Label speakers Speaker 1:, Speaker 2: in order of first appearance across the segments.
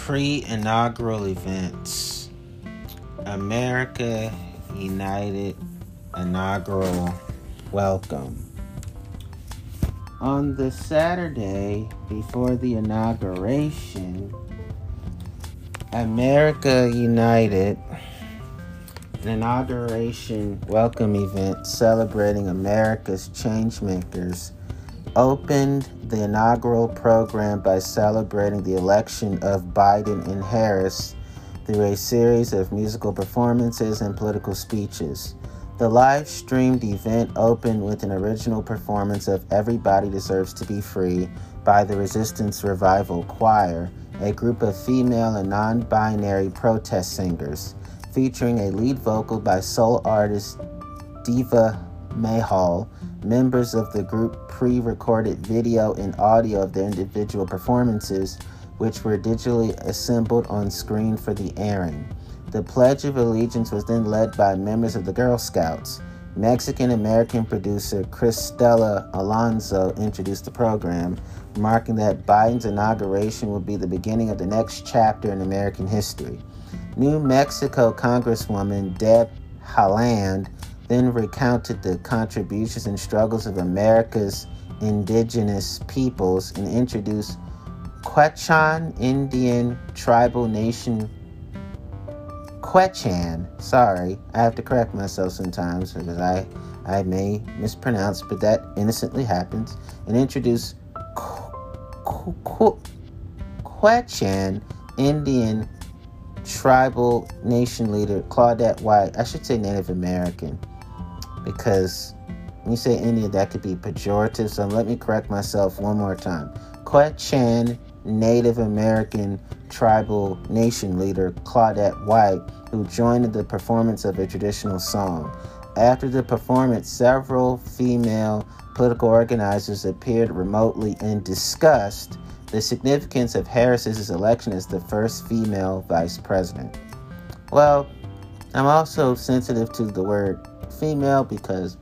Speaker 1: Pre inaugural events America United inaugural welcome. On the Saturday before the inauguration, America United, an inauguration welcome event celebrating America's changemakers, opened the inaugural program by celebrating the election of Biden and Harris through a series of musical performances and political speeches. The live streamed event opened with an original performance of Everybody Deserves to Be Free by the Resistance Revival Choir, a group of female and non binary protest singers, featuring a lead vocal by soul artist Diva Mahal. Members of the group pre recorded video and audio of their individual performances, which were digitally assembled on screen for the airing. The Pledge of Allegiance was then led by members of the Girl Scouts. Mexican American producer Cristela Alonzo introduced the program, marking that Biden's inauguration will be the beginning of the next chapter in American history. New Mexico Congresswoman Deb Haaland then recounted the contributions and struggles of America's indigenous peoples and introduced Quechan Indian tribal nation Quechan. Sorry, I have to correct myself sometimes because I I may mispronounce, but that innocently happens. And introduce Quechan Indian tribal nation leader Claudette White. I should say Native American because when you say Indian, that could be pejorative. So let me correct myself one more time. Quechan Native American tribal nation leader Claudette White who joined the performance of a traditional song. After the performance, several female political organizers appeared remotely and discussed the significance of Harris's election as the first female vice president. Well, I'm also sensitive to the word female because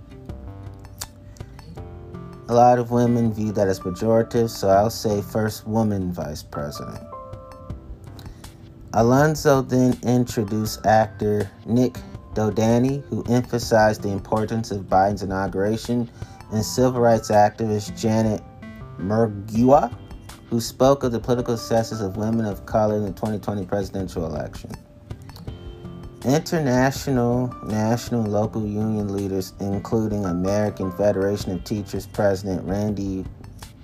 Speaker 1: a lot of women view that as pejorative, so I'll say first woman vice president. Alonzo then introduced actor Nik Dodani, who emphasized the importance of Biden's inauguration, and civil rights activist Janet Murguia, who spoke of the political successes of women of color in the 2020 presidential election. International, national, local union leaders, including American Federation of Teachers President Randi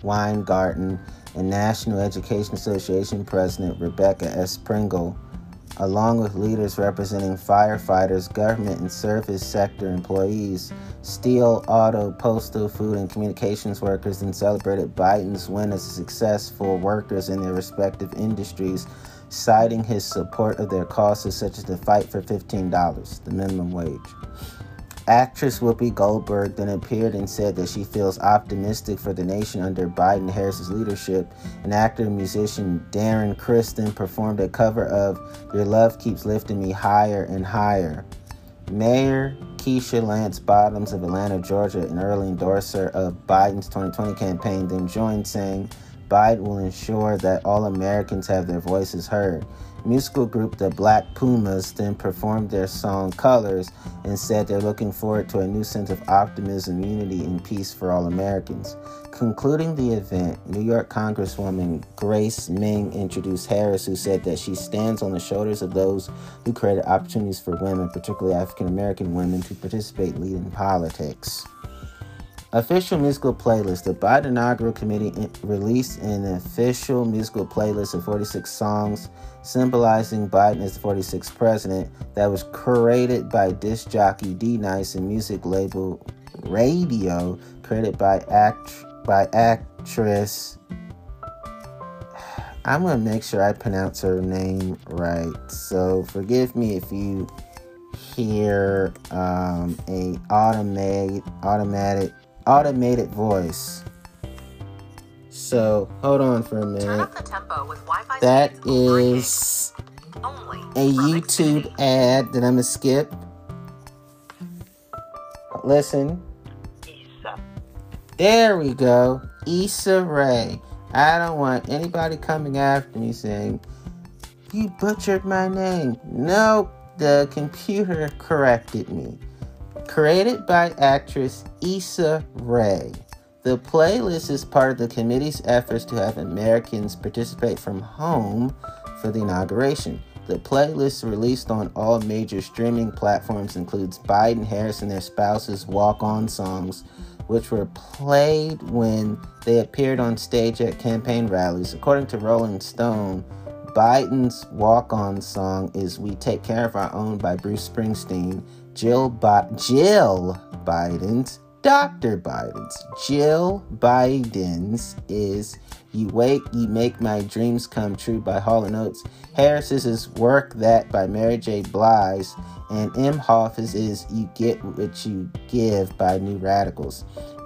Speaker 1: Weingarten and National Education Association President Rebecca S. Pringle, along with leaders representing firefighters, government and service sector employees, steel, auto, postal, food, and communications workers, and celebrated Biden's win as a success for workers in their respective industries, citing his support of their causes such as the fight for $15, the minimum wage. Actress Whoopi Goldberg then appeared and said that she feels optimistic for the nation under Biden Harris's leadership. And actor and musician Darren Criss performed a cover of Your Love Keeps Lifting Me Higher and Higher. Mayor Keisha Lance Bottoms of Atlanta, Georgia, an early endorser of Biden's 2020 campaign, then joined saying Biden will ensure that all Americans have their voices heard musical group the Black Pumas then performed their song Colors and said they're looking forward to a new sense of optimism, unity, and peace for all Americans. Concluding the event, New York Congresswoman Grace Meng introduced Harris, who said that she stands on the shoulders of those who created opportunities for women, particularly African American women, to participate lead in politics. Official musical playlist. The Biden Inaugural Committee released an official musical playlist of 46 songs symbolizing Biden as the 46th president that was curated by disc jockey D Nice and music label Raedio, created by act by actress. I'm gonna make sure I pronounce her name right. So forgive me if you hear um, a automated automatic automated voice. So hold on for a minute. That is a YouTube ad that I'm gonna skip. Listen. There we go. Issa Rae. I don't want anybody coming after me saying You butchered my name. Nope, the computer corrected me. Created by actress Issa Rae. The playlist is part of the committee's efforts to have Americans participate from home for the inauguration. The playlist released on all major streaming platforms includes Biden, Harris, and their spouses' walk on songs, which were played when they appeared on stage at campaign rallies. According to Rolling Stone, Biden's walk on song is We Take Care of Our Own by Bruce Springsteen. Jill, Jill Biden's Dr. Biden's. Jill Biden's is You Wake, You Make My Dreams Come True by Hall & Oates. Harris's is Work That by Mary J. Blige. And Emhoff's is You Get What You Give by New Radicals.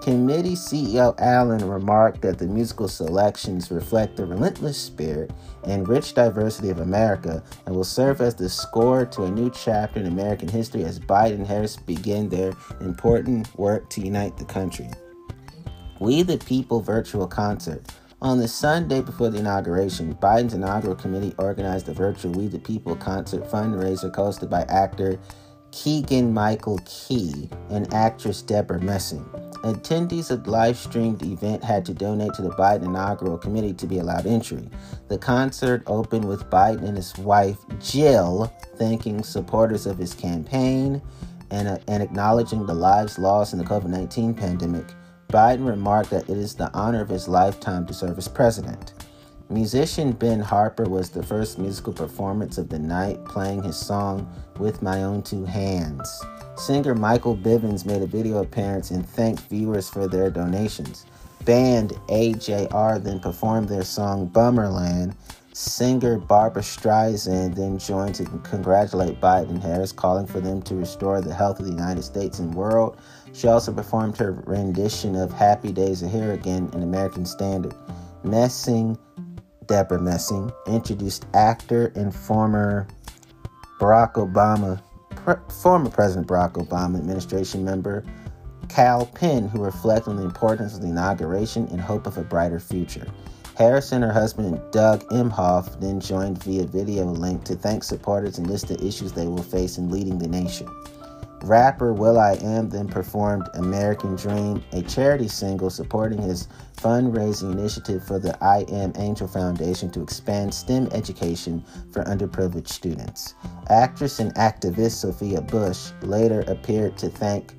Speaker 1: Committee CEO Allen remarked that the musical selections reflect the relentless spirit and rich diversity of America and will serve as the score to a new chapter in American history as Biden and Harris begin their important work to unite the country. We the People virtual concert. On the Sunday before the inauguration, Biden's inaugural committee organized a virtual We the People concert fundraiser hosted by actor Keegan Michael Key and actress Deborah Messing. Attendees of the live streamed event had to donate to the Biden inaugural committee to be allowed entry. The concert opened with Biden and his wife Jill thanking supporters of his campaign and, uh, and acknowledging the lives lost in the COVID 19 pandemic. Biden remarked that it is the honor of his lifetime to serve as president. Musician Ben Harper was the first musical performance of the night, playing his song With My Own Two Hands. Singer Michael Bivins made a video appearance and thanked viewers for their donations. Band AJR then performed their song Bummerland. Singer Barbra Streisand then joined to congratulate Biden and Harris, calling for them to restore the health of the United States and world. She also performed her rendition of Happy Days Are Here Again in American Standard. Messing Debra Messing introduced actor and former Barack Obama, pre- former President Barack Obama administration member Kal Penn, who reflected on the importance of the inauguration in hope of a brighter future. Harris and her husband Doug Emhoff then joined via video link to thank supporters and list the issues they will face in leading the nation. Rapper will.i.am then performed American Dream, a charity single supporting his fundraising initiative for the I Am Angel Foundation to expand STEM education for underprivileged students. Actress and activist Sophia Bush later appeared to thank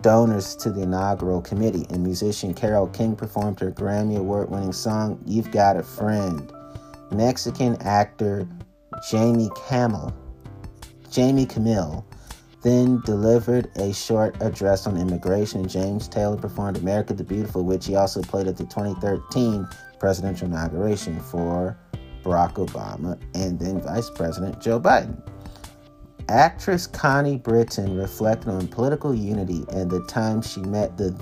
Speaker 1: donors to the inaugural committee, and musician Carole King performed her Grammy Award winning song, You've Got a Friend. Mexican actor Jamie Camil, Jamie Camille then delivered a short address on immigration. James Taylor performed America the Beautiful, which he also played at the 2013 presidential inauguration for Barack Obama and then Vice President Joe Biden. Actress Connie Britton reflected on political unity and the time she met the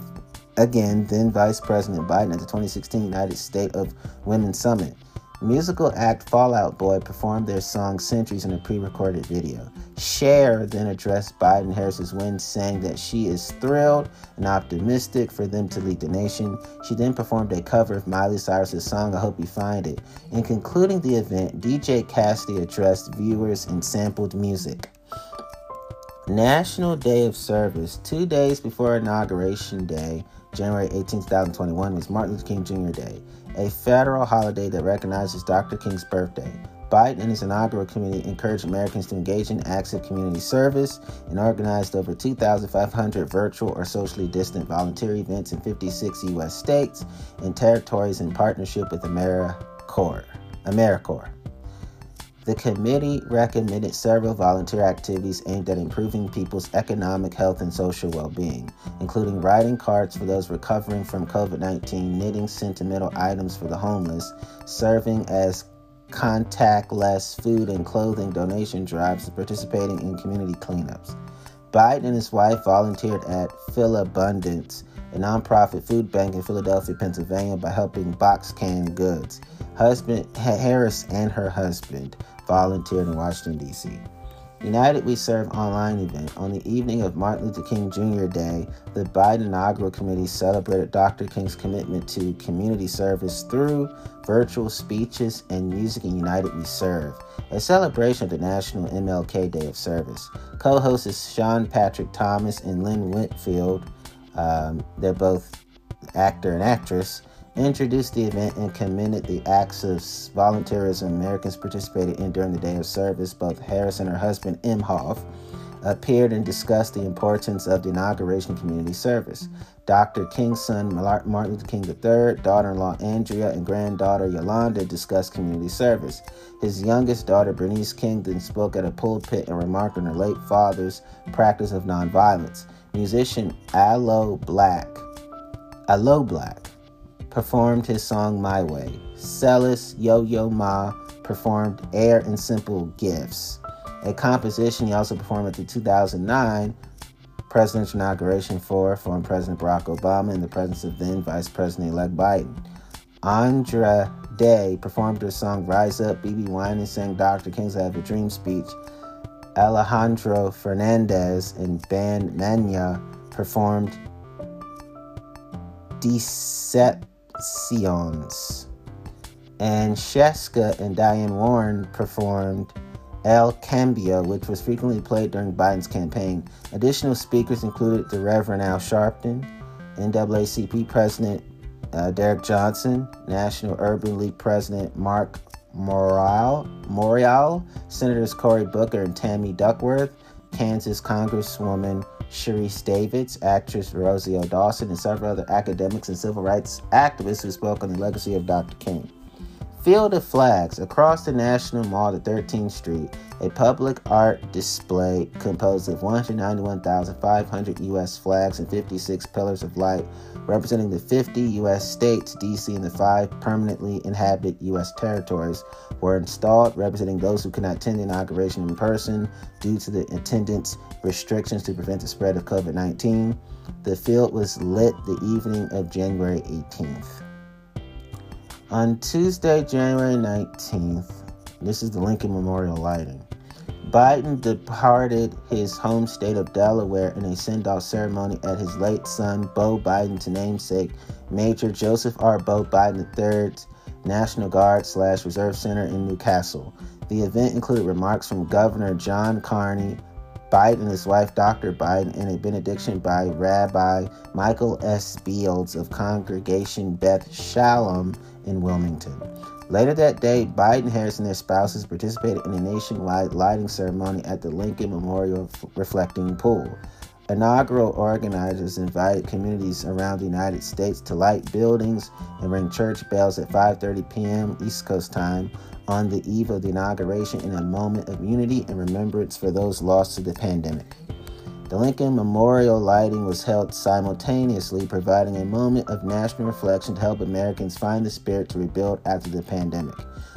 Speaker 1: again then Vice President Biden at the 2016 United States of Women Summit. Musical act Fall Out Boy performed their song Centuries in a pre recorded video. Cher then addressed Biden Harris's win, saying that she is thrilled and optimistic for them to lead the nation. She then performed a cover of Miley Cyrus's song I Hope You Find It. In concluding the event, DJ Cassidy addressed viewers and sampled music. National Day of Service, two days before Inauguration Day, January 18, 2021, was Martin Luther King Jr. Day a federal holiday that recognizes Dr. King's birthday. Biden and his inaugural committee encouraged Americans to engage in acts of community service and organized over 2,500 virtual or socially distant volunteer events in 56 U.S. states and territories in partnership with AmeriCorps. AmeriCorps. The committee recommended several volunteer activities aimed at improving people's economic health and social well being, including writing cards for those recovering from COVID 19, knitting sentimental items for the homeless, serving as contactless food and clothing donation drives, participating in community cleanups. Biden and his wife volunteered at Philabundance, a nonprofit food bank in Philadelphia, Pennsylvania, by helping box canned goods. Husband Harris and her husband volunteered in Washington, D.C. United We Serve online event. On the evening of Martin Luther King Jr. Day, the Biden Inaugural Committee celebrated Dr. King's commitment to community service through virtual speeches and music in United We Serve, a celebration of the National MLK Day of Service. Co hosts Sean Patrick Thomas and Lynn Whitfield, um, they're both actor and actress, introduced the event and commended the acts of volunteerism Americans participated in during the day of service. Both Harris and her husband, Emhoff, appeared and discussed the importance of the inauguration community service. Dr. King's son, Martin Luther King III, daughter in law Andrea, and granddaughter Yolanda discussed community service. His youngest daughter, Bernice King, then spoke at a pulpit and remarked on her late father's practice of nonviolence. Musician Aloe Black, Aloe Blacc, performed his song My Way. Celis Yo Yo Ma performed Air and Simple Gifts, a composition he also performed at the 2009 presidential inauguration for former President Barack Obama in the presence of then Vice President elect Biden. Andra Day performed her song Rise Up, BeBe Winans sang Dr. King's I Have a Dream speech. Alejandro Fernandez and band Mania performed Deception Sions. And Sheska and Diane Warren performed El Cambio, which was frequently played during Biden's campaign. Additional speakers included the Reverend Al Sharpton, NAACP President uh, Derrick Johnson, National Urban League President Marc Morial, Senators Cory Booker and Tammy Duckworth, Kansas Congresswoman Sharice Davids, actress Rosario Dawson, and several other academics and civil rights activists who spoke on the legacy of Dr. King. Field of Flags across the National Mall to 13th Street, a public art display composed of 191,500 U.S. flags and 56 pillars of light representing the 50 U.S. states, D.C., and the five permanently inhabited U.S. territories were installed, representing those who could not attend the inauguration in person due to the attendance restrictions to prevent the spread of COVID 19. The field was lit the evening of January 18th. On Tuesday, January 19th, this is the Lincoln Memorial lighting. Biden departed his home state of Delaware in a send off ceremony at his late son, Beau Biden's namesake, Major Joseph R. Beau Biden III's National Guard slash Reserve Center in New Castle. The event included remarks from Governor John Carney, Biden and his wife, Dr. Biden, and a benediction by Rabbi Michael S. Beals of Congregation Beth Shalom in Wilmington. Later that day, Biden, Harris, and their spouses participated in a nationwide lighting ceremony at the Lincoln Memorial Reflecting Pool. Inaugural organizers invited communities around the United States to light buildings and ring church bells at 5:30 p.m. East Coast time on the eve of the inauguration in a moment of unity and remembrance for those lost to the pandemic. The Lincoln Memorial lighting was held simultaneously, providing a moment of national reflection to help Americans find the spirit to rebuild after the pandemic.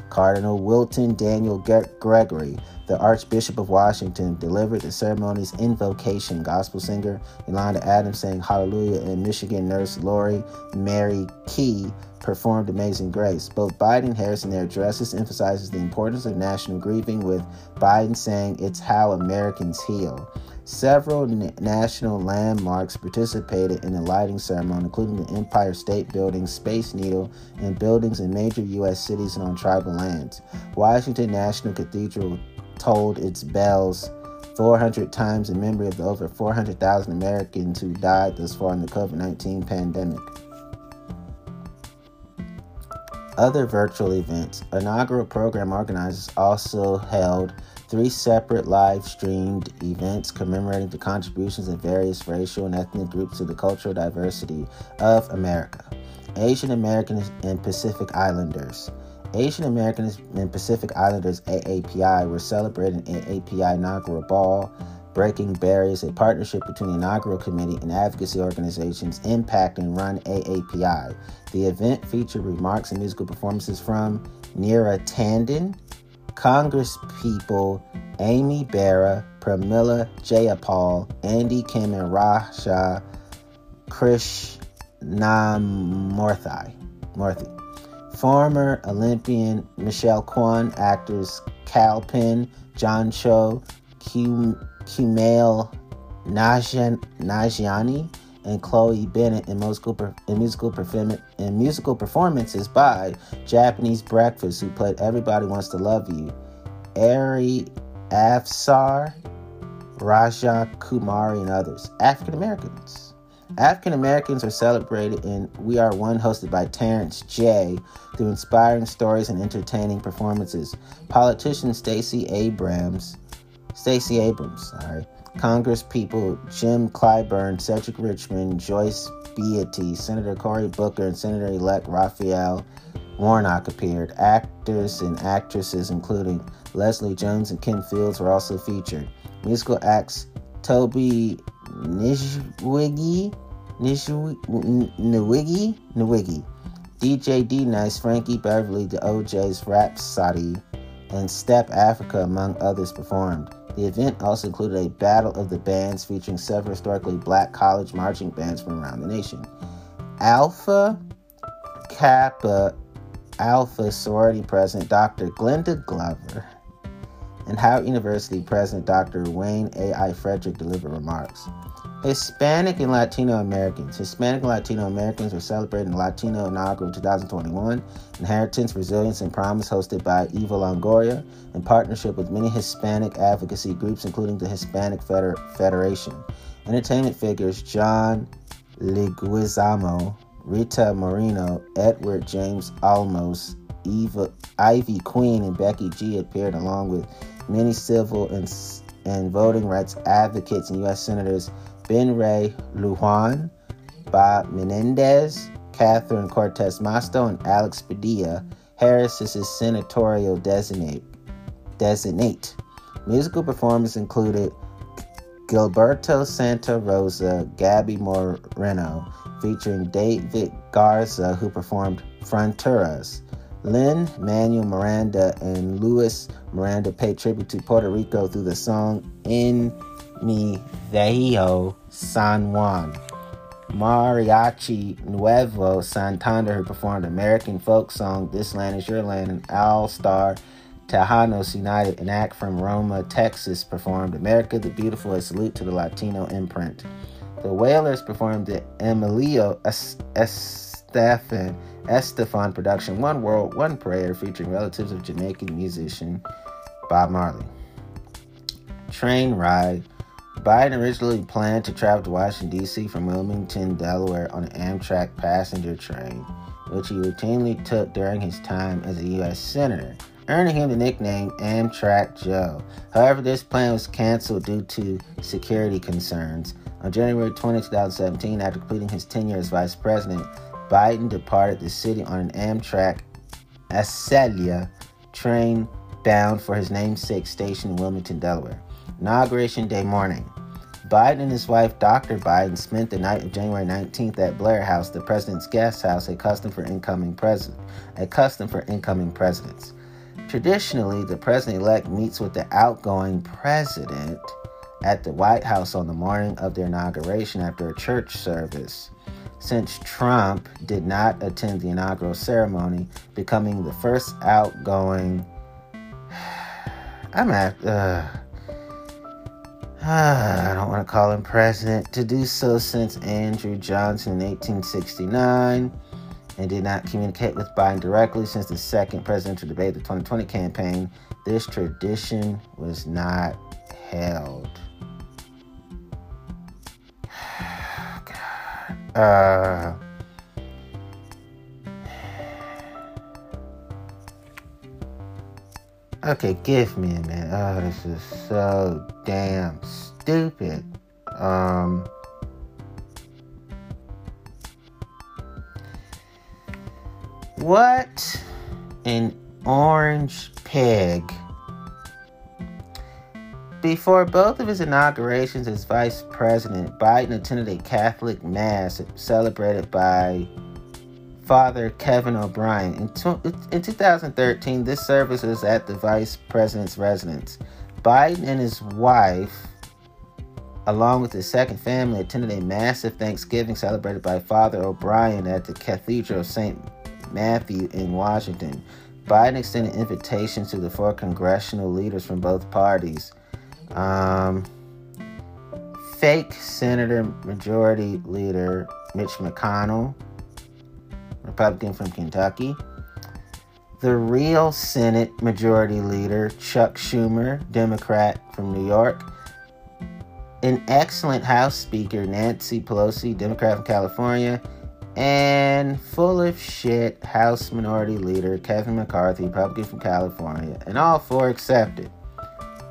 Speaker 1: Cardinal Wilton Daniel Gregory, the Archbishop of Washington, delivered the ceremony's invocation. Gospel singer Yolanda Adams sang Hallelujah, and Michigan nurse Lori Mary Key performed Amazing Grace. Both Biden and Harris in their addresses emphasizes the importance of national grieving, with Biden saying, "It's how Americans heal." Several na- national landmarks participated in the lighting ceremony, including the Empire State Building, Space Needle, and buildings in major U.S. cities and on tribal lands. Washington National Cathedral tolled its bells 400 times in memory of the over 400,000 Americans who died thus far in the COVID 19 pandemic. Other virtual events. Inaugural program organizers also held three separate live streamed events commemorating the contributions of various racial and ethnic groups to the cultural diversity of America. Asian Americans and Pacific Islanders. Asian Americans and Pacific Islanders AAPI were celebrating AAPI inaugural ball, Breaking Barriers, a partnership between the inaugural committee and advocacy organizations Impact and Run AAPI. The event featured remarks and musical performances from Neera Tanden, Congress people Ami Bera, Pramila Jayapal, Andy Kim, and Raja Krishnamoorthi. Former Olympian Michelle Kwan, actors Kal Penn, John Cho, Kumail Nanjiani, and Chloe Bennet in musical, in musical, in musical performances by Japanese Breakfast, who played Everybody Wants to Love You, Ari Afsar, Raja Kumari, and others. African Americans. African Americans are celebrated in We Are One, hosted by Terrence J, through inspiring stories and entertaining performances. Politician Stacey Abrams, Stacey Abrams, sorry, Congress people Jim Clyburn, Cedric Richmond, Joyce Beatty, Senator Cory Booker, and Senator elect Raphael Warnock appeared. Actors and actresses, including Leslie Jones and Ken Fields, were also featured. Musical acts Toby Nishwigi, Nwigi, Nwigi, DJ D Nice, Frankie Beverly, The O'Jays, Rapsody, and Step Afrika, among others, performed. The event also included a battle of the bands featuring several historically black college marching bands from around the nation. Alpha Kappa Alpha sorority president Dr. Glenda Glover and Howard University president Dr. Wayne A.I. Frederick delivered remarks. Hispanic and Latino Americans. Hispanic and Latino Americans were celebrating Latino Inaugural 2021 Inheritance, Resilience, and Promise, hosted by Eva Longoria in partnership with many Hispanic advocacy groups, including the Hispanic Feder- Federation. Entertainment figures John Leguizamo, Rita Moreno, Edward James Olmos, Eva, Ivy Queen, and Becky G appeared along with many civil and, and voting rights advocates and U.S. Senators Ben Ray Lujan, Bob Menendez, Catherine Cortez Masto, and Alex Padilla. Harris is his senatorial designate. designate. Musical performers included Gilberto Santa Rosa, Gaby Moreno, featuring David Garza, who performed Fronteras. Lin-Manuel Miranda and Luis Miranda paid tribute to Puerto Rico through the song In Mi Viejo San Juan. Mariachi Nuevo Santander, who performed American folk song This Land Is Your Land, and All Star Tejanos United, an act from Roma, Texas, performed America the Beautiful, a salute to the Latino imprint. The Wailers performed the Emilio Estefan, Estefan production, One World, One Prayer, featuring relatives of Jamaican musician Bob Marley. Train Ride Biden originally planned to travel to Washington, D.C. from Wilmington, Delaware on an Amtrak passenger train, which he routinely took during his time as a U.S. Senator, earning him the nickname Amtrak Joe. However, this plan was canceled due to security concerns. On January 20, 2017, after completing his tenure as vice president, Biden departed the city on an Amtrak Acela train bound for his namesake station in Wilmington, Delaware. Inauguration Day morning. Biden and his wife, Dr. Biden, spent the night of January 19th at Blair House, the president's guest house, a custom for incoming president, a custom for incoming presidents. Traditionally, the president-elect meets with the outgoing president at the White House on the morning of their inauguration after a church service. Since Trump did not attend the inaugural ceremony, becoming the first outgoing I'm at uh I don't want to call him president, to do so since Andrew Johnson in 1869 and did not communicate with Biden directly since the second presidential debate of the 2020 campaign. This tradition was not held. God. Uh, Okay, give me a minute. Oh, this is so damn stupid. Um. What an orange pig. Before both of his inaugurations as vice president, Biden attended a Catholic Mass celebrated by father, Kevin O'Brien. In, in 2013, this service was at the vice president's residence. Biden and his wife, along with his second family, attended a massive Thanksgiving celebrated by Father O'Brien at the Cathedral of St. Matthew in Washington. Biden extended invitations to the four congressional leaders from both parties. Um, fake Senator Majority Leader Mitch McConnell, Republican from Kentucky. The real Senate Majority Leader Chuck Schumer, Democrat from New York. An excellent House Speaker Nancy Pelosi, Democrat from California and full of shit House Minority Leader Kevin McCarthy, Republican from California, and all four accepted.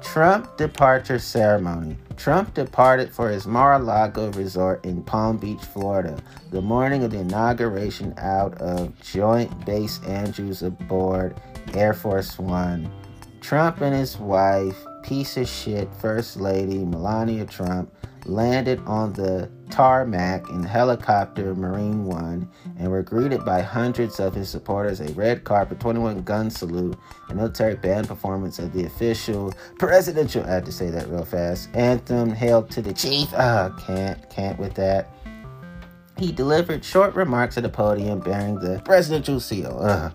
Speaker 1: Trump departure ceremony. Trump departed for his Mar-a-Lago resort in Palm Beach, Florida, the morning of the inauguration out of Joint Base Andrews aboard Air Force One. Trump and his wife, piece of shit First Lady Melania Trump, landed on the tarmac in helicopter Marine One and were greeted by hundreds of his supporters, a red carpet, 21 gun salute, a military band performance of the official presidential, I had to say that real fast, anthem, Hail to the Chief. Ah, can't, can't with that. He delivered short remarks at the podium bearing the presidential seal. Ugh.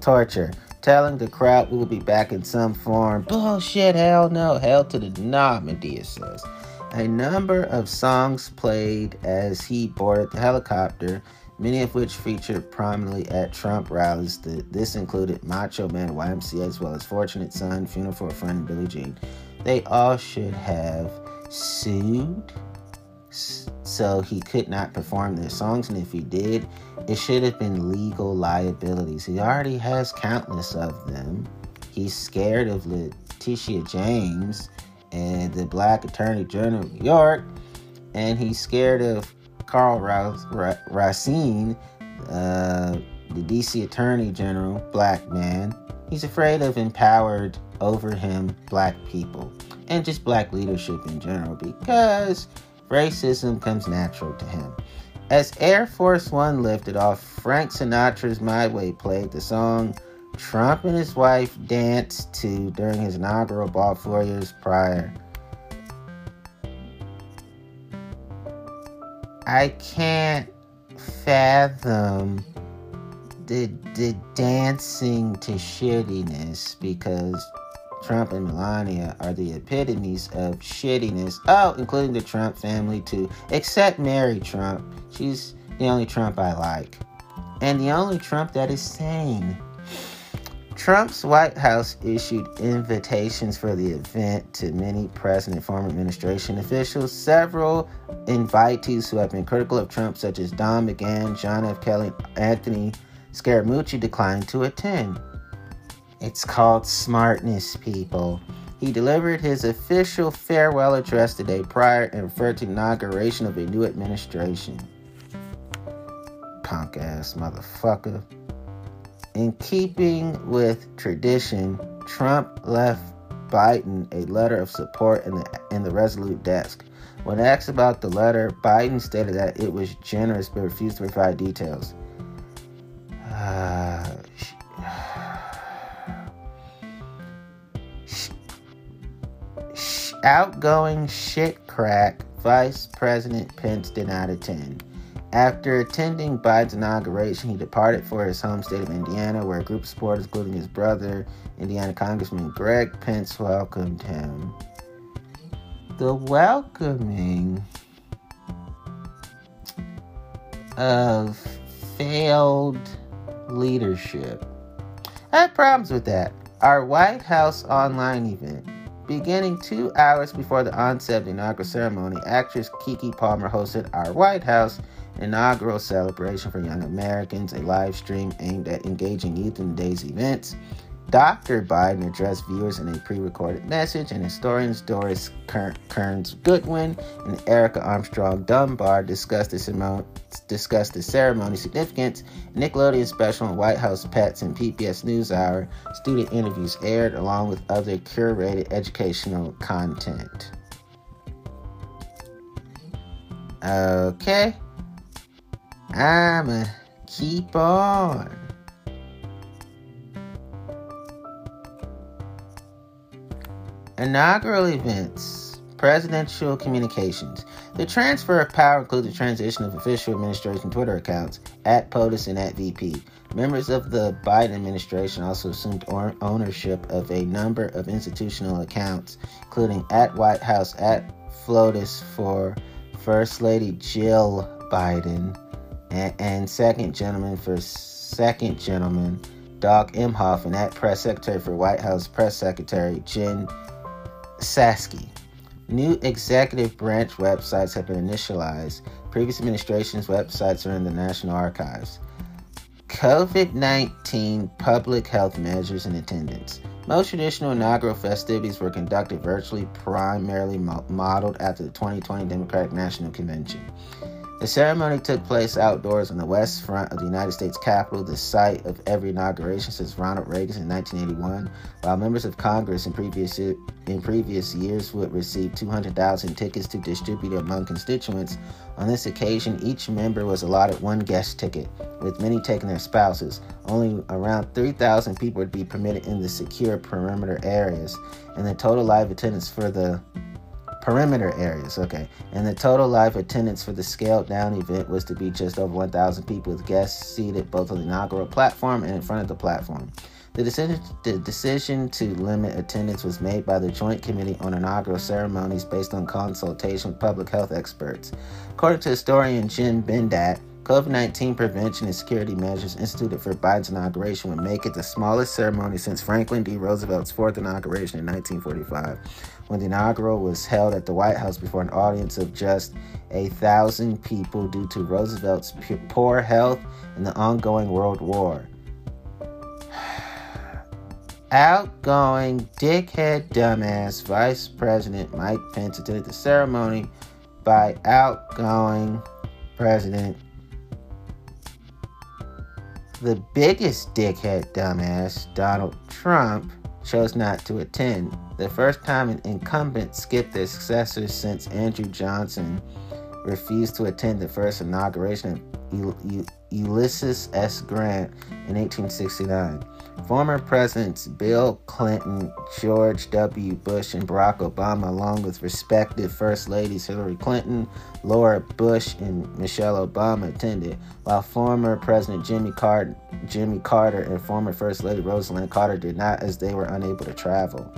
Speaker 1: Torture. Telling the crowd we will be back in some form. Bullshit, hell no. Hell to the nah, Madea says a number of songs played as he boarded the helicopter, many of which featured prominently at Trump rallies. This included Macho Man YMCA as well as Fortunate Son, Funeral for a Friend, and Billie Jean. They all should have sued so he could not perform their songs, and if he did, it should have been legal liabilities. He already has countless of them. He's scared of Letitia James and the black attorney general of New York, and he's scared of Karl Racine, uh, the DC attorney general, black man. He's afraid of empowered over him black people and just black leadership in general because racism comes natural to him. As Air Force One lifted off, Frank Sinatra's My Way played the song Trump and his wife danced to during his inaugural ball four years prior. I can't fathom the the dancing to shittiness because Trump and Melania are the epitomes of shittiness. Oh, including the Trump family too, except Mary Trump. She's the only Trump I like, and the only Trump that is sane. Trump's White House issued invitations for the event to many present and former administration officials. Several invitees who have been critical of Trump, such as Don McGahn, John F. Kelly, Anthony Scaramucci, declined to attend. It's called smartness, people. He delivered his official farewell address the day prior and referred to the inauguration of a new administration. Punk ass motherfucker. In keeping with tradition, Trump left Biden a letter of support in the in the Resolute desk. When asked about the letter, Biden stated that it was generous but refused to provide details. Uh, outgoing shit crack Vice President Pence did not attend. After attending Biden's inauguration, he departed for his home state of Indiana, where a group of supporters, including his brother, Indiana Congressman Greg Pence, welcomed him. The welcoming of failed leadership. I had problems with that. Our White House online event. Beginning two hours before the onset of the inaugural ceremony, actress Keke Palmer hosted our White House inaugural celebration for young Americans, a live stream aimed at engaging youth in today's events. Dr. Biden addressed viewers in a pre recorded message, and historians Doris Kearns Goodwin and Erica Armstrong Dunbar discussed the, ceremony, discussed the ceremony significance. Nickelodeon special on White House Pets and PBS NewsHour student interviews aired along with other curated educational content. Okay. I'ma keep on. Inaugural events, presidential communications. The transfer of power includes the transition of official administration Twitter accounts at POTUS and at VP. Members of the Biden administration also assumed ownership of a number of institutional accounts, including at White House, at FLOTUS for First Lady Jill Biden, and, and Second Gentleman for Second Gentleman Doug Emhoff, and at Press Secretary for White House Press Secretary Jen Psaki. New executive branch websites have been initialized. Previous administration's websites are in the National Archives. COVID 19 public health measures and attendance. Most traditional inaugural festivities were conducted virtually, primarily modeled after the 2020 Democratic National Convention. The ceremony took place outdoors on the west front of the United States Capitol, the site of every inauguration since Ronald Reagan in 1981. While members of Congress in previous in previous years would receive 200,000 tickets to distribute among constituents, on this occasion each member was allotted one guest ticket, with many taking their spouses. Only around 3,000 people would be permitted in the secure perimeter areas, and the total live attendance for the perimeter areas. Okay. And the total live attendance for the scaled down event was to be just over 1,000 people with guests seated both on the inaugural platform and in front of the platform. The decision, the decision to limit attendance was made by the Joint Committee on Inaugural Ceremonies based on consultation with public health experts. According to historian Jim Bendat, COVID 19 prevention and security measures instituted for Biden's inauguration would make it the smallest ceremony since Franklin D. Roosevelt's fourth inauguration in 1945, when the inaugural was held at the White House before an audience of just a thousand people due to Roosevelt's poor health and the ongoing World War. Outgoing dickhead dumbass Vice President Mike Pence attended the ceremony by outgoing President the biggest dickhead dumbass, Donald Trump, chose not to attend. The first time an incumbent skipped their successor since Andrew Johnson refused to attend the first inauguration of Ulysses S. Grant in 1869. Former Presidents Bill Clinton, George W. Bush, and Barack Obama, along with respective First Ladies Hillary Clinton, Laura Bush, and Michelle Obama, attended, while former President Jimmy Carter, Jimmy Carter and former First Lady Rosalynn Carter did not, as they were unable to travel.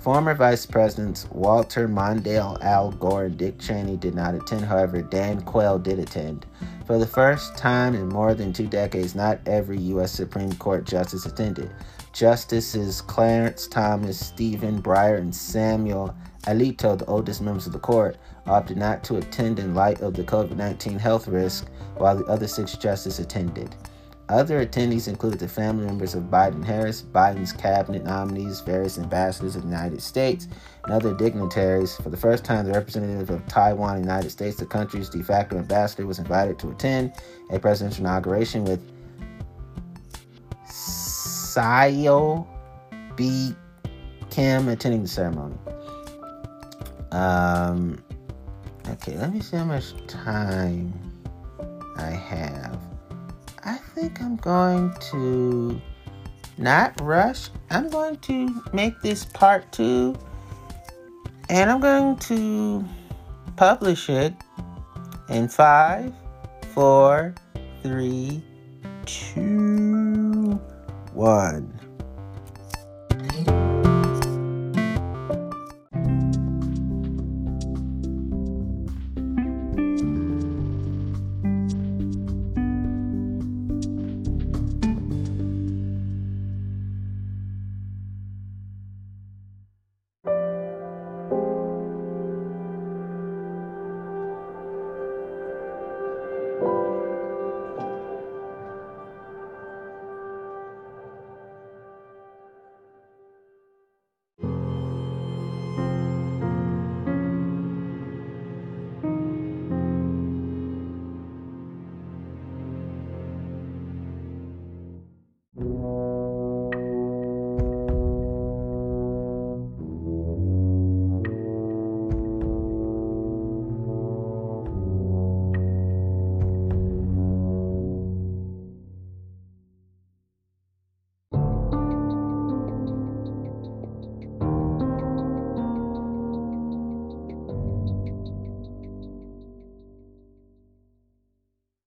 Speaker 1: Former Vice Presidents Walter Mondale, Al Gore, and Dick Cheney did not attend. However, Dan Quayle did attend. For the first time in more than two decades, not every U.S. Supreme Court justice attended. Justices Clarence Thomas, Stephen Breyer, and Samuel Alito, the oldest members of the court, opted not to attend in light of the COVID 19 health risk, while the other six justices attended. Other attendees included the family members of Biden Harris, Biden's cabinet nominees, various ambassadors of the United States, and other dignitaries. For the first time, the representative of Taiwan the United States, the country's de facto ambassador, was invited to attend a presidential inauguration with Seo B. Kim attending the ceremony. Um, okay, let me see how much time I have. I think I'm going to not rush. I'm going to make this part two and I'm going to publish it in five, four, three, two, one.